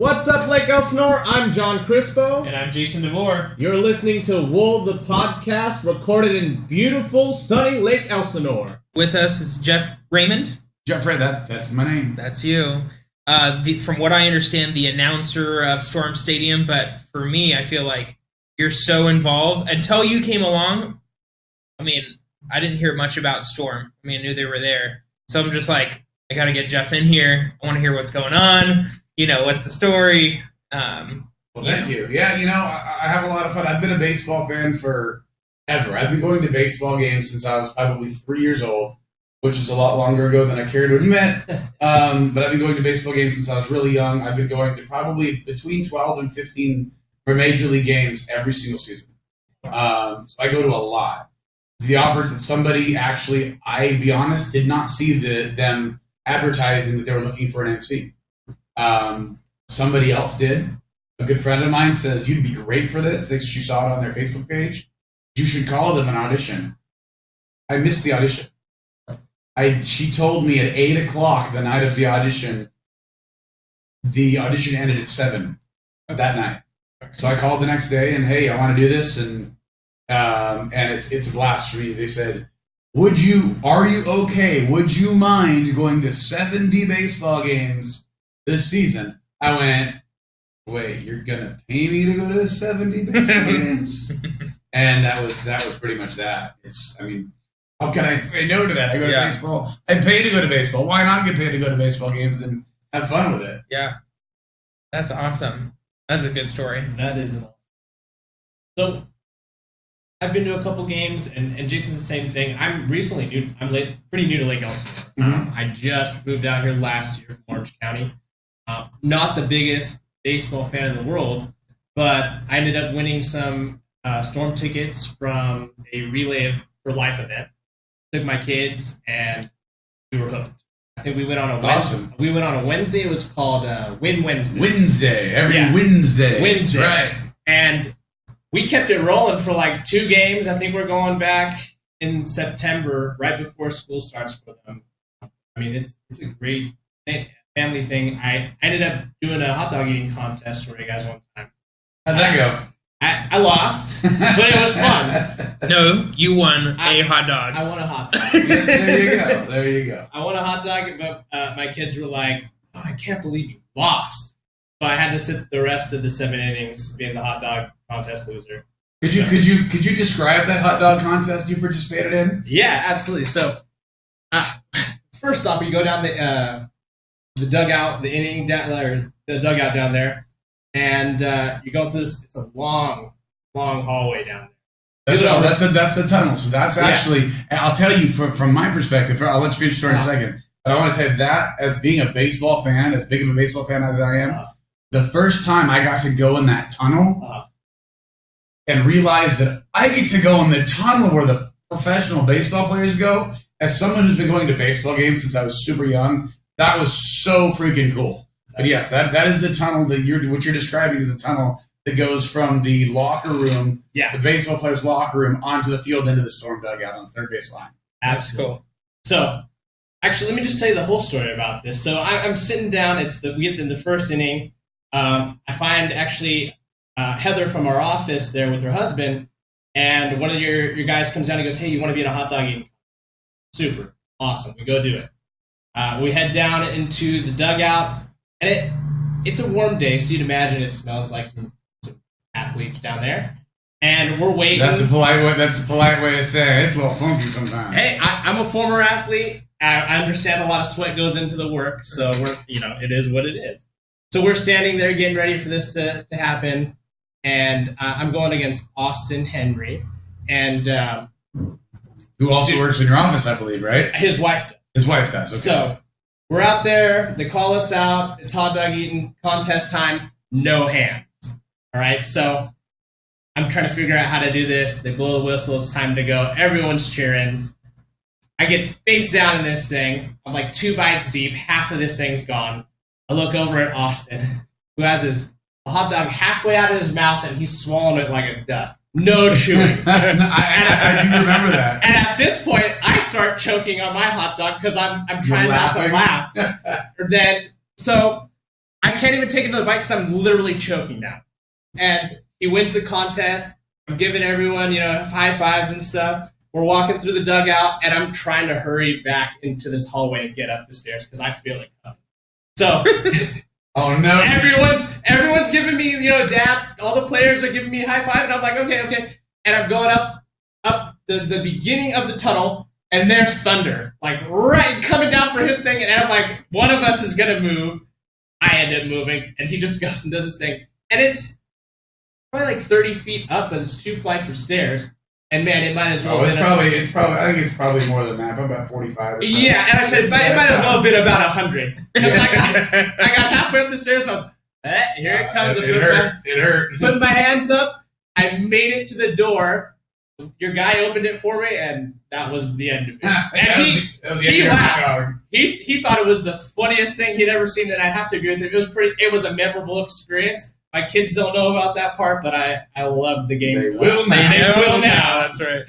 What's up, Lake Elsinore? I'm John Crispo. And I'm Jason DeVore. You're listening to Wool the podcast, recorded in beautiful, sunny Lake Elsinore. With us is Jeff Raymond. Jeffrey, that that's my name. That's you. Uh, the, from what I understand, the announcer of Storm Stadium. But for me, I feel like you're so involved. Until you came along, I mean, I didn't hear much about Storm. I mean, I knew they were there. So I'm just like, I got to get Jeff in here. I want to hear what's going on. You know, what's the story? Um, Well, thank you. Yeah, you know, I, I have a lot of fun. I've been a baseball fan for ever. I've been going to baseball games since I was probably three years old, which is a lot longer ago than I care to admit. Um, but I've been going to baseball games since I was really young. I've been going to probably between 12 and 15 for major league games every single season. Um, so I go to a lot. The opportunity, somebody actually, I be honest, did not see the them advertising that they were looking for an MC. Um, somebody else did. A good friend of mine says you'd be great for this. She saw it on their Facebook page. You should call them an audition. I missed the audition. I she told me at eight o'clock the night of the audition. The audition ended at seven that night. So I called the next day and hey, I want to do this and um, and it's it's a blast for me. They said, "Would you? Are you okay? Would you mind going to seventy baseball games this season?" I went, "Wait, you're gonna pay me to go to seventy baseball games?" And that was that was pretty much that. It's I mean, how can I say no to that? I go Yeah. to baseball. I pay to go to baseball. Why not get paid to go to baseball games and have fun with it? yeah, that's awesome. That's a good story. That is awesome. So, I've been to a couple games, and, and Jason's the same thing. I'm recently new. I'm late, pretty new to Lake Elsinore. Um, I just moved out here last year from Orange County. Um, not the biggest baseball fan in the world, but I ended up winning some uh, storm tickets from a relay for life event. Took my kids, and we were hooked. I think we went on a Awesome. Wednesday. We went on a Wednesday. It was called uh, Win Wednesday. Wednesday, every Yeah. Wednesday. Wednesday. right? and we kept it rolling for like two games. I think we're going back in September, right before school starts for them. I mean, it's it's a great thing, family thing. I ended up doing a hot dog eating contest for you guys one time. How'd that go? I, I lost, but it was fun. No, you won I- a hot dog. I won a hot dog. there you go. There you go. I won a hot dog, but uh, my kids were like, oh, "I can't believe you lost." So I had to sit the rest of the seven innings being the hot dog contest loser. Could you could you could you describe the hot dog contest you participated in? Yeah, absolutely. So, uh, first off, you go down the uh, the dugout, the inning down or the dugout down there, and uh, you go through. This, it's a long, long hallway down there. That's a, that's a that's a tunnel. So that's Yeah. actually I'll tell you from from my perspective. I'll let you finish story in a second. But I want to tell you that as being a baseball fan, as big of a baseball fan as I am, Uh-huh. the first time I got to go in that tunnel Uh-huh. and realize that I get to go in the tunnel where the professional baseball players go. As someone who's been going to baseball games since I was super young, that was so freaking cool. But yes, that that is the tunnel that you're what you're describing is a tunnel that goes from the locker room, Yeah. the baseball players' locker room, onto the field into the storm dugout on the third base line. That's cool. So, actually, let me just tell you the whole story about this. So, I, I'm sitting down. It's the we get in the first inning. Um, I find actually uh, Heather from our office there with her husband, and one of your your guys comes down and goes, "Hey, you want to be in a hot dog eating?" Super awesome. We go do it. Uh, we head down into the dugout, and it it's a warm day, so you'd imagine it smells like some, some athletes down there. And we're waiting. That's a polite way. That's a polite way to say it. it's a little funky sometimes. Hey, I, I'm a former athlete. I, I understand a lot of sweat goes into the work, so we're you know it is what it is. So we're standing there getting ready for this to, to happen, and uh, I'm going against Austin Henry, and um, Who also works in your office, I believe, right? his wife. His wife does. Okay. So we're out there. They call us out. It's hot dog eating contest time. No hands. All right. So I'm trying to figure out how to do this. They blow the whistle. It's time to go. Everyone's cheering. I get face down in this thing. I'm like two bites deep. Half of this thing's gone. I look over at Austin, who has his hot dog halfway out of his mouth and he's swallowing it like a duck. No chewing. I, I, I do remember that. And at this point, I start choking on my hot dog because I'm I'm trying not to laugh. then so I can't even take another bite because I'm literally choking now. And he wins a contest. I'm giving everyone, you know, high fives and stuff. We're walking through the dugout, and I'm trying to hurry back into this hallway and get up the stairs because I feel it coming. So Oh no! everyone's everyone's giving me, you know, dap. All the players are giving me high five, and I'm like, okay, okay. And I'm going up, up the, the beginning of the tunnel, and there's thunder, like right coming down for his thing, and I'm like, one of us is gonna move. I end up moving, and he just goes and does his thing, and it's probably like 30 feet up, and it's two flights of stairs. And man, it might as well. Oh, it's probably it's probably I think it's probably more than that. Probably about forty five. yeah, and I said it might, it might as well have been about hundred because I got I got halfway up the stairs and I was, eh, here it comes. It, it put my- hurt. It hurt. put my hands up. I made it to the door. Your guy opened it for me, and that was the end of it. that And he, was he end of your laughed. he he thought it was the funniest thing he'd ever seen, and I have to agree with him. It was pretty. It was a memorable experience. My kids don't know about that part, but I I loved the game. They will now. They will now. That's right.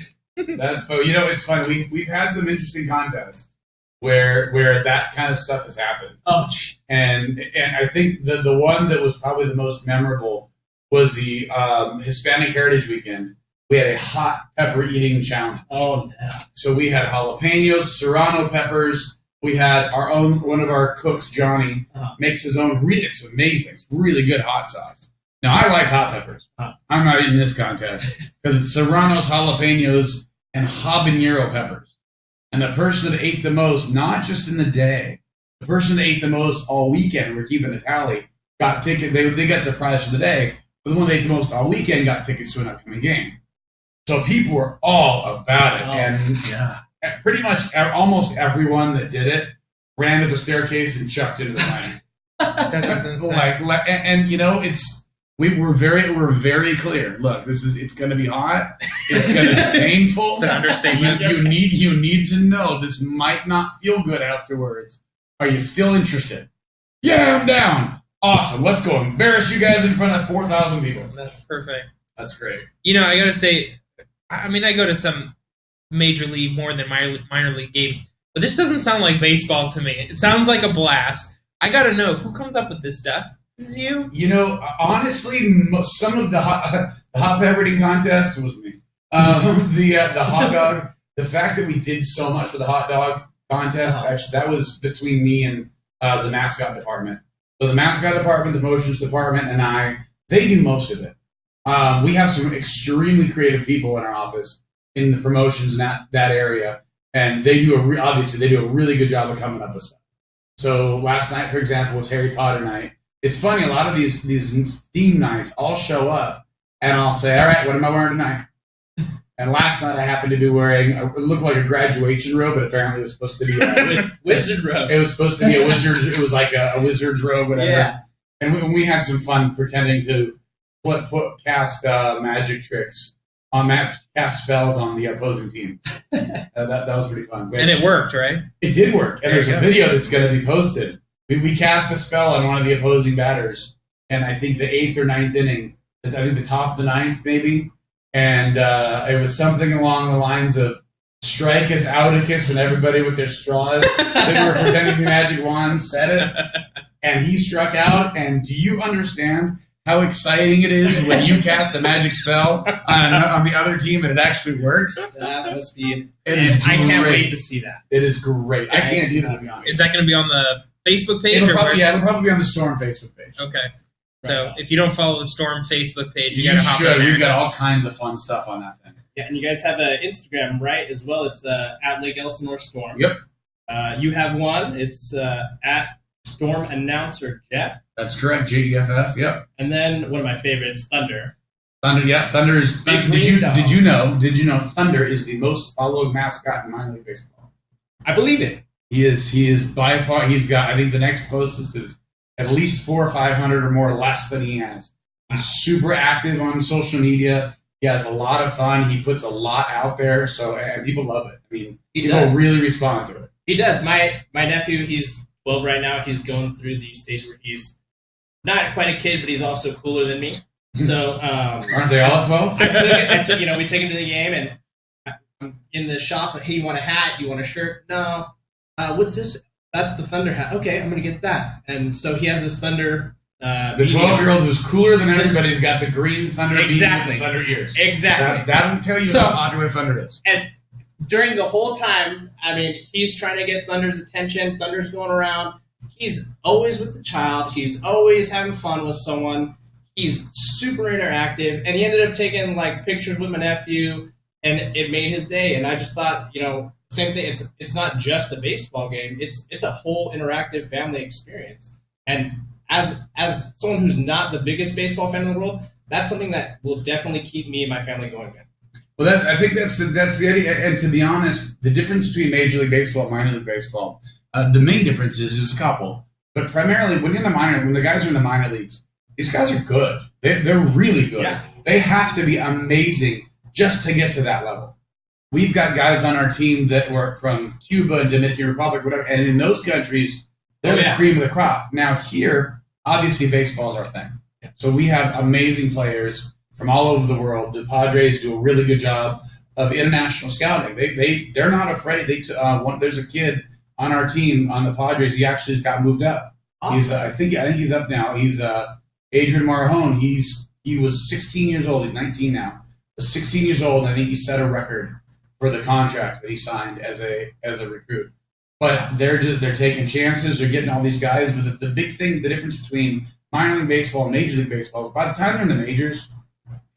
That's fun. You know, it's fun. We we've had some interesting contests where where that kind of stuff has happened, Oh, and and I think the the one that was probably the most memorable was the um, Hispanic Heritage Weekend. We had a hot pepper eating challenge. oh no. So we had jalapenos, serrano peppers. We had our own one of our cooks, Johnny, Uh-huh. makes his own. Re- it's amazing. It's really good hot sauce. Now I like hot peppers. Uh-huh. I'm not eating this contest because it's serranos, jalapenos, and habanero peppers. And the person that ate the most, not just in the day, the person that ate the most all weekend, we're keeping a tally, got ticket. They they got the prize for the day. But the one that ate the most all weekend got tickets to an upcoming game. So people were all about it, Oh, and yeah. Pretty much almost everyone that did it ran to the staircase and chucked into the lane. That is insane. like, like- and, and, you know, it's we were very we're very clear. Look, this is it's going to be hot. It's going to be painful. It's an You, understatement. you need you need to know this might not feel good afterwards. Are you still interested? Yeah, I'm down. Awesome. Let's go embarrass you guys in front of four thousand people. That's perfect. That's great. You know, I gotta say, I mean, I go to some major league more than minor, minor league games, but this doesn't sound like baseball to me. It sounds like a blast. I gotta know who comes up with this stuff. This is you. You know, honestly, some of the hot, the hot pepper eating contest was me. Um, the uh, the hot dog, the fact that we did so much with the hot dog contest, Oh. actually, that was between me and uh, the mascot department. So the mascot department, the motions department, and I, they do most of it. Um, we have some extremely creative people in our office in the promotions in that that area, and they do a re- obviously they do a really good job of coming up with stuff. So last night, for example, was Harry Potter night it's funny. A lot of these these theme nights, I'll show up and I'll say, "All right, what am I wearing tonight?" And last night I happened to be wearing a, it looked like a graduation robe, but apparently it was supposed to be a, Wizard Road. it was supposed to be a wizard. It was like a, a wizard's robe, whatever. Yeah. And we, we had some fun pretending to put, put cast uh, magic tricks on that, cast spells on the opposing team. uh, that, that was pretty fun. And it worked, right? It did work, and There there's a go. video that's going to be posted. We, we cast a spell on one of the opposing batters, and I think the eighth or ninth inning, I think the top of the ninth maybe, and uh, it was something along the lines of "strike us Outicus," and everybody with their straws they were pretending to be magic wands said it, and he struck out. And do you understand? How exciting it is when you cast a magic spell on, on the other team and it actually works. That must be. It is I can't great. wait to see that. It is great. I can't either. To be honest. Is that going to be on the Facebook page It'll or probably, where? yeah, it'll probably be on the Storm Facebook page. Okay. So Right if you don't follow the Storm Facebook page, you, You, gotta hop should. in there. We've got all kinds of fun stuff on that thing. Yeah, and you guys have an Instagram, right? As well, it's the at Lake Elsinore Storm. Yep. Uh, you have one. It's uh, at Storm Announcer Jeff, That's correct. JEFF. Yep. and then one of my favorites, Thunder. Thunder. Yeah. Thunder is. Did you dog. did you know? Did you know Thunder is the most followed mascot in minor league baseball? I believe it. He is. He is by far. He's got. I think the next closest is at least four or five hundred or more less than he has. He's super active on social media. He has a lot of fun. He puts a lot out there. So and people love it. I mean, He people does. really respond to it. He does. My my nephew, he's 12 right now. He's going through the stage where he's not quite a kid, but he's also cooler than me. So um, Aren't they all at twelve? I took, I took, you know, we take him to the game, and I'm in the shop. Hey, you want a hat? You want a shirt? No. Uh, what's this? That's the Thunder hat. Okay, I'm gonna get that. And so he has this Thunder uh, The 12 year old who's cooler than everybody's got the green Thunder Exactly. Thunder ears. Exactly. That, that'll tell you So- how popular Thunder is. During the whole time, I mean, he's trying to get Thunder's attention. Thunder's going around. He's always with the child. He's always having fun with someone. He's super interactive, and he ended up taking like pictures with my nephew, and it made his day. And I just thought, you know, same thing. It's it's not just a baseball game. It's it's a whole interactive family experience. And as as someone who's not the biggest baseball fan in the world, that's something that will definitely keep me and my family going. Well, that, I think that's that's the idea. And to be honest, the difference between Major League Baseball and minor league baseball, uh, the main difference is is a couple. But primarily, when you're in the minor, when the guys are in the minor leagues, these guys are good. They, they're really good. Yeah. They have to be amazing just to get to that level. We've got guys on our team that were from Cuba and Dominican Republic, whatever, and in those countries, they're Oh, the cream of the crop. Now here, obviously, baseball's our thing. Yeah. So we have amazing players from all over the world. The Padres do a really good job of international scouting. They they they're not afraid. They uh, one, there's a kid on our team on the Padres. He actually just got moved up. He's uh, I think I think he's up now. He's uh, Adrian Morejon. He's he was 16 years old. He's 19 now. 16 years old. And I think he set a record for the contract that he signed as a as a recruit. But they're just, they're taking chances. They're getting all these guys. But the, the big thing, the difference between minor league baseball and major league baseball is by the time they're in the majors,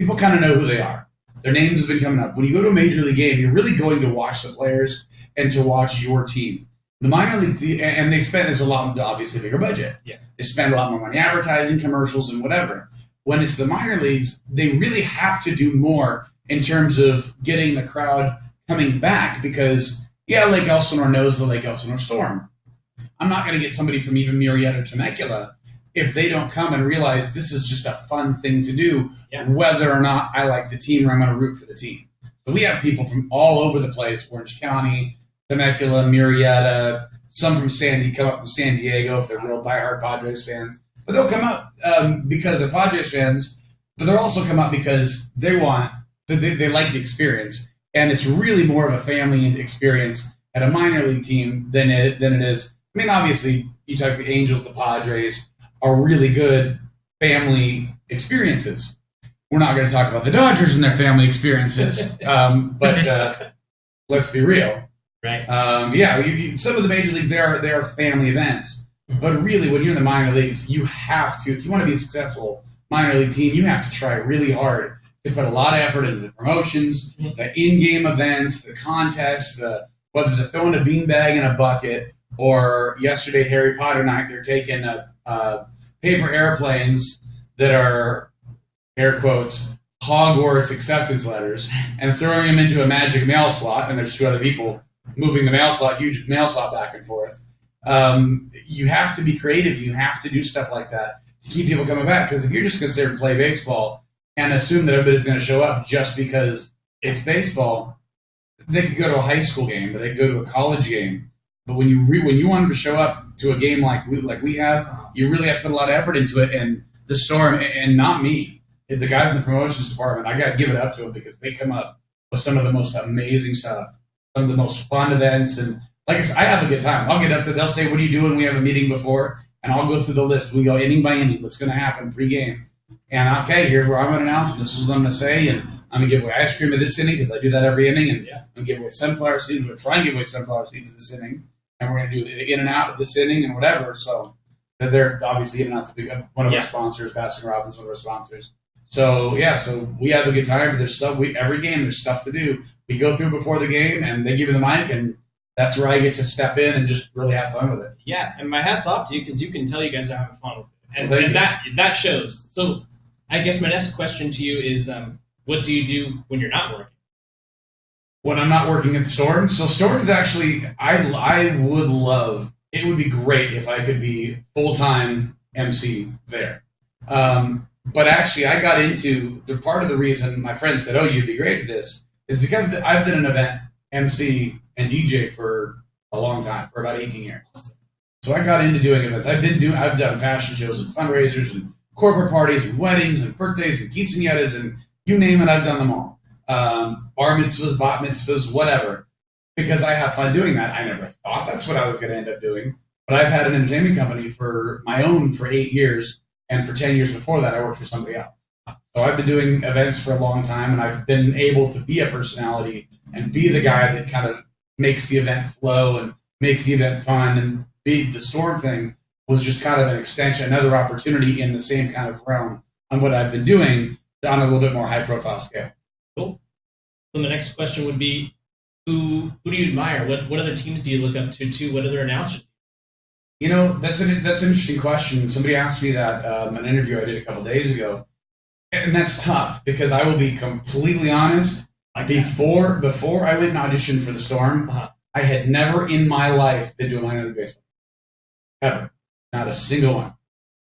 people kind of know who they are. Their names have been coming up. When you go to a major league game, you're really going to watch the players and to watch your team. The minor league, the, and they spend there's a lot obviously bigger budget. Yeah. they spend a lot more money advertising, commercials, and whatever. When it's the minor leagues, they really have to do more in terms of getting the crowd coming back because yeah, Lake Elsinore knows the Lake Elsinore Storm. I'm not going to get somebody from even Murrieta or Temecula if they don't come and realize this is just a fun thing to do, Yeah. whether or not I like the team or I'm going to root for the team. So we have people from all over the place: Orange County, Temecula, Murrieta, some from Sandy come up from San Diego if they're real diehard Padres fans. But they'll come up um, because they're Padres fans, but they'll also come up because they want they, they like the experience, and it's really more of a family experience at a minor league team than it than it is. I mean, obviously, you talk to the Angels, the Padres are really good family experiences. We're not going to talk about the Dodgers and their family experiences, um, but uh, let's be real. Right. Um, yeah, you, you, some of the major leagues they are they are family events, but really, when you're in the minor leagues, you have to if you want to be a successful minor league team, you have to try really hard to put a lot of effort into the promotions, Mhm. the in-game events, the contests, the whether they're throwing a beanbag in a bucket or yesterday Harry Potter night, they're taking a, uh paper airplanes that are air quotes Hogwarts acceptance letters and throwing them into a magic mail slot, and there's two other people moving the mail slot, huge mail slot back and forth. Um, you have to be creative. You have to do stuff like that to keep people coming back. Because if you're just going to play baseball and assume that everybody's going to show up just because it's baseball, they could go to a high school game, or they could go to a college game. But when you re- when you want them to show up to a game like we, like we have, you really have to put a lot of effort into it. And the storm, and not me, the guys in the promotions department, I got to give it up to them because they come up with some of the most amazing stuff, some of the most fun events, and like I said, I have a good time. I'll get up there. They'll say, "What are you doing?" We have a meeting before, and I'll go through the list. We go inning by inning. What's going to happen pregame? And okay, here's where I'm going to announce. And this is what I'm going to say, and I'm going to give away ice cream at this inning because I do that every inning, and Yeah. I'm going to give away sunflower seeds. I'm going to try and give away sunflower seeds this inning, and we're going to do In-N-Out of this inning and whatever. So they're obviously In-N-Out one of Yeah. our sponsors, Baskin Robbins, one of our sponsors. So yeah, so we have a good time. But there's stuff. We every game there's stuff to do. We go through before the game, and they give you the mic, and that's where I get to step in and just really have fun with it. Yeah, and my hat's off to you because you can tell you guys are having fun with it, and, Well, and that that shows. So, I guess my next question to you is, um, what do you do when you're not working? When I'm not working at Storm. So Storm is actually I I would love it would be great if I could be full time MC there. Um, but actually, I got into the part of the reason my friend said, "Oh, you'd be great at this," is because I've been an event MC and DJ for a long time, for about 18 years. So I got into doing events. I've been doing I've done fashion shows and fundraisers and corporate parties and weddings and birthdays and quinceañeras and you name it, I've done them all um, bar mitzvahs, bat mitzvahs, whatever, because I have fun doing that. I never thought that's what I was going to end up doing, but I've had an entertainment company for my own for eight years, and for ten years before that, I worked for somebody else. So I've been doing events for a long time, and I've been able to be a personality and be the guy that kind of makes the event flow and makes the event fun. And be the storm thing was just kind of an extension, another opportunity in the same kind of realm on what I've been doing on a little bit more high profile scale. So the next question would be, who who do you admire? What what other teams do you look up to? To What other announcers? You know, that's an that's an interesting question. Somebody asked me that um, an interview I did a couple days ago, and that's tough because I will be completely honest. Like? Before before I went and auditioned for the Storm, Uh-huh. I had never in my life been to a minor league baseball, ever, not a single one.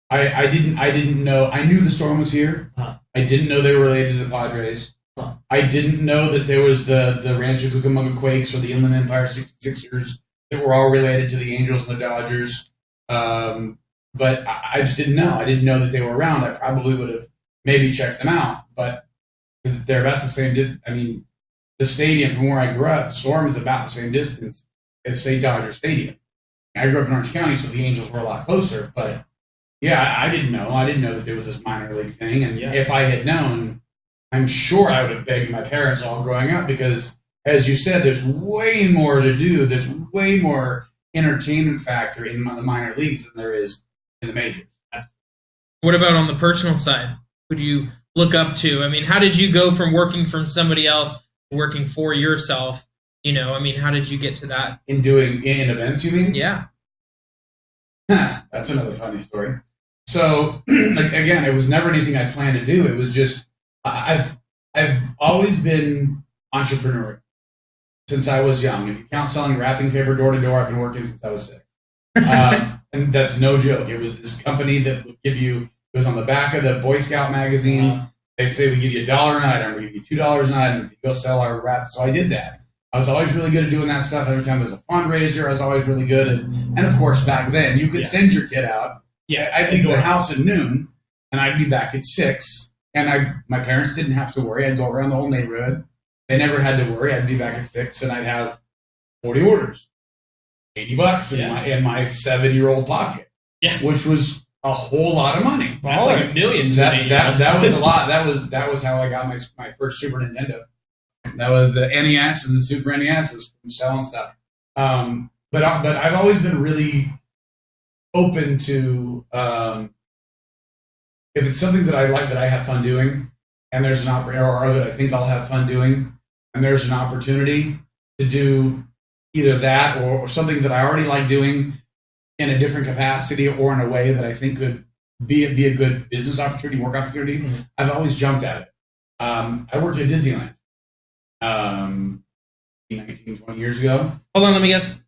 I, I didn't I didn't know I knew the Storm was here. Uh-huh. I didn't know they were related to the Padres. I didn't know that there was the the Rancho Cucamonga Quakes or the Inland Empire 66ers that were all related to the Angels and the Dodgers. Um, but I, I just didn't know. I didn't know that they were around. I probably would have maybe checked them out, but they're about the same. Dis- I mean, the stadium from where I grew up, Storm is about the same distance as say Dodger Stadium. I grew up in Orange County, so the Angels were a lot closer. But yeah, I, I didn't know. I didn't know that there was this minor league thing, and Yeah. if I had known, I'm sure I would have begged my parents all growing up because, as you said, there's way more to do. There's way more entertainment factor in the minor leagues than there is in the majors. What about on the personal side? Who do you look up to? I mean, how did you go from working from somebody else to working for yourself? You know, I mean, how did you get to that? In doing in events, you mean? Yeah. That's another funny story. So like, again, it was never anything I planned to do. It was just I've I've always been entrepreneurial since I was young. If you count selling wrapping paper door to door, I've been working since I was six. Um, and that's no joke. It was this company that would give you. It was on the back of the Boy Scout magazine. Uh, They say we give you a dollar an item, we give you two dollars an item if you go sell our wrap. So I did that. I was always really good at doing that stuff. Every time there was a fundraiser, I was always really good. At, and of course, back then you could Yeah. send your kid out. yeah, I'd leave the house at noon, and I'd be back at six. And I, my parents didn't have to worry. I'd go around the whole neighborhood. They never had to worry. I'd be back at six, and I'd have forty orders, eighty bucks in Yeah. my in my seven year old pocket. Yeah. which was a whole lot of money. That's like a million. That, me, that, know? that was a lot. That was that was how I got my my first Super Nintendo. That was the NES and the Super NES was from selling stuff. Um, but I, but I've always been really open to um, if it's something that I like that I have fun doing, and there's an opportunity, or that I think I'll have fun doing, and there's an opportunity to do either that or, or something that I already like doing in a different capacity or in a way that I think could be be a good business opportunity, work opportunity. Mhm. I've always jumped at it. Um, I worked at Disneyland um, 19, 20 years ago. Hold on, let me guess.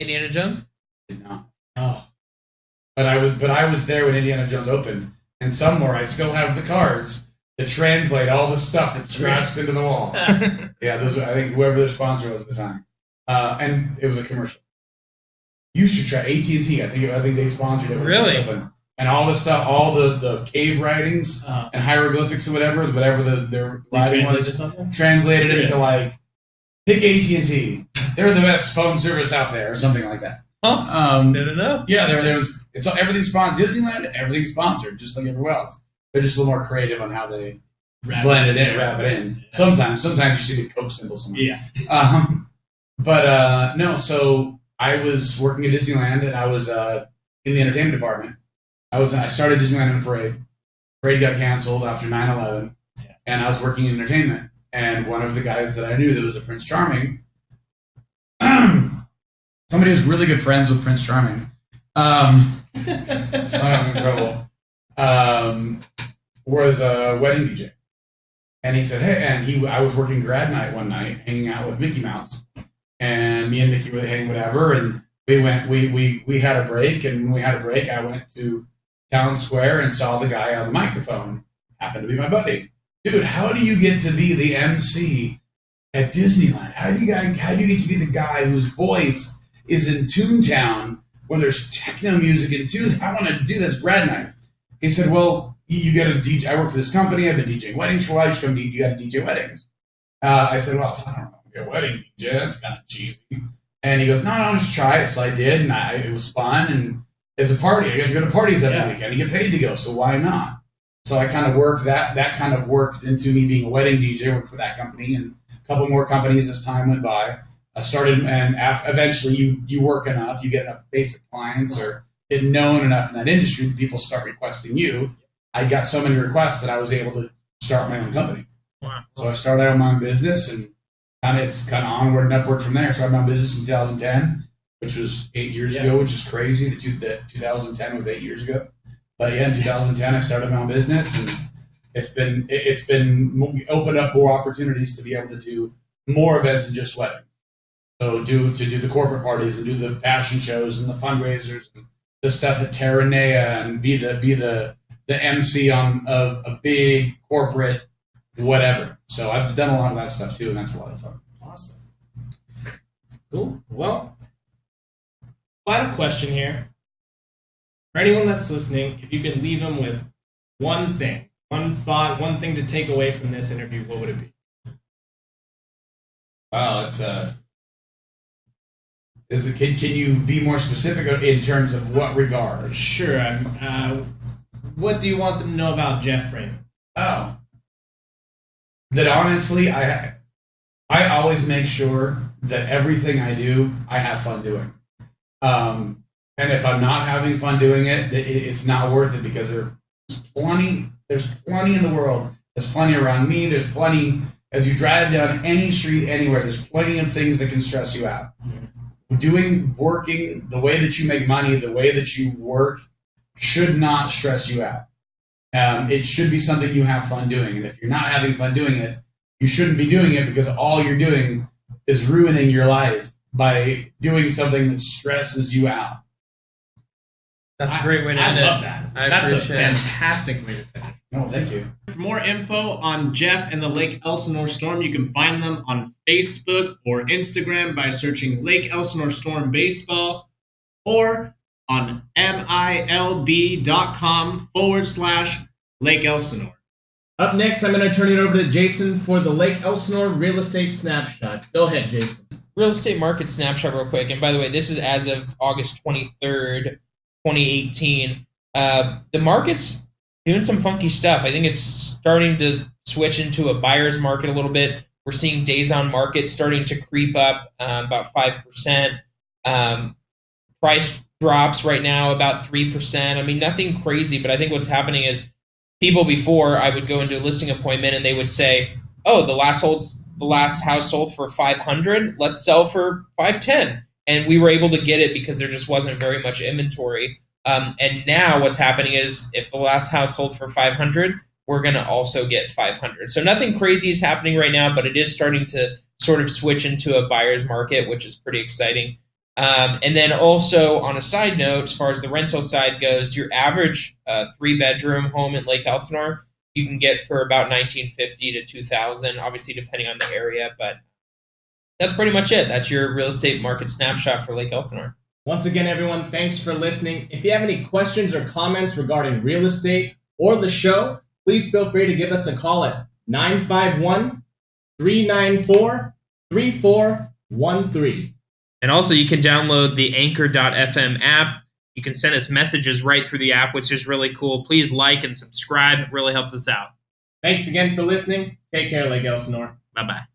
Indiana Jones? Did not. Oh, But I was but I was there when Indiana Jones opened, and somewhere I still have the cards that translate all the stuff that's scratched into the wall. Yeah, those were, I think whoever their sponsor was at the time, uh, and it was a commercial. You should try AT and T. I think I think they sponsored it. Really? And all the stuff, all the the cave writings uh, and hieroglyphics or whatever, whatever the their writing was, translated into like pick AT and T. They're the best phone service out there, or something like that. Huh? Um, No, no, no. yeah, there, there was. It's all, everything's sponsored. Disneyland, everything's sponsored, just like everywhere else. They're just a little more creative on how they Wrap blend it in, wrap it in. Yeah. Sometimes, sometimes you see the Coke symbol somewhere. Yeah. Um, but uh, no, so I was working at Disneyland, and I was uh, in the entertainment department. I was. I started Disneyland in a parade. Parade got canceled after 9-11, Yeah. and I was working in entertainment. And one of the guys that I knew that was a Prince Charming, somebody who's really good friends with Prince Charming. Um, so I'm in trouble. Um, was a wedding DJ, and he said, "Hey," and he, I was working grad night one night, hanging out with Mickey Mouse, and me and Mickey were hanging whatever, and we went, we we we had a break, and when we had a break, I went to town square and saw the guy on the microphone. Happened to be my buddy, dude. How do you get to be the MC at Disneyland? How do you guys, how do you get to be the guy whose voice is in Toontown where there's techno music in Toontown? I want to do this grad night. He said, "Well, you got a DJ. I work for this company. I've been DJing weddings for a while. You should come. You got to DJ weddings." Uh, I said, "Well, I don't know. A wedding DJ. That's kind of cheesy." And he goes, "No, no, just try it." So I did, and I, it was fun. And is a party. I got to go to parties every Yeah. weekend. You get paid to go, so why not? So I kind of worked that. That kind of worked into me being a wedding DJ. Worked for that company and a couple more companies as time went by. I started, and af- eventually you you work enough, you get enough basic clients or get known enough in that industry, people start requesting you. I got so many requests that I was able to start my own company. Wow. So I started out my own business and kind of it's kind of onward and upward from there. Started my own business in 2010, which was eight years Yeah. ago, which is crazy. That two- that 2010 was eight years ago. But yeah, in 2010 I started my own business and it's been it- it's been opened up more opportunities to be able to do more events than just weddings. So do to do the corporate parties and do the fashion shows and the fundraisers and the stuff at Terranea and be the be the the MC on of a big corporate whatever. So I've done a lot of that stuff too, and that's a lot of fun. Awesome. Cool. Well, final question here. For anyone that's listening, if you could leave them with one thing, one thought, one thing to take away from this interview, what would it be? Wow, it's uh is it can, can you be more specific in terms of what regard? Sure. Um, uh, what do you want them to know about Jeff? Oh. That honestly I I always make sure that everything I do I have fun doing. Um and if I'm not having fun doing it, it it's not worth it because there's plenty there's plenty in the world. There's plenty around me, there's plenty as you drive down any street anywhere, there's plenty of things that can stress you out. Doing working the way that you make money, the way that you work should not stress you out. Um, it should be something you have fun doing. And if you're not having fun doing it, you shouldn't be doing it because all you're doing is ruining your life by doing something that stresses you out. That's a great way to I end love it. that. I That's a appreciate it. fantastic way to finish. No, thank you. For more info on Jeff and the Lake Elsinore Storm, you can find them on Facebook or Instagram by searching Lake Elsinore Storm Baseball or on milb.com forward slash Lake Elsinore. Up next, I'm going to turn it over to Jason for the Lake Elsinore Real Estate Snapshot. Go ahead, Jason. real estate market snapshot real quick. And by the way, this is as of August 23rd, 2018. Uh, the market's doing some funky stuff. I think it's starting to switch into a buyer's market a little bit. We're seeing days on market starting to creep up uh, about 5%. Um, price drops right now about 3%. I mean, nothing crazy, but I think what's happening is people before I would go into a listing appointment and they would say, oh, the last holds the last house sold for 500 let's sell for 510 and we were able to get it because there just wasn't very much inventory um, and now what's happening is if the last house sold for 500 we're going to also get 500 so nothing crazy is happening right now but it is starting to sort of switch into a buyer's market which is pretty exciting. Um, and then also on a side note as far as the rental side goes your average uh, three bedroom home in lake elsinore you can get for about 1950 to 2000 obviously depending on the area but that's pretty much it. That's your real estate market snapshot for lake elsinore Once again, everyone, thanks for listening. If you have any questions or comments regarding real estate or the show, please feel free to give us a call at 951 394 3413. and also you can download the anchor.fm app you can send us messages right through the app which is really cool please like and subscribe it really helps us out Thanks again for listening. Take care, Lake Elsinore. bye bye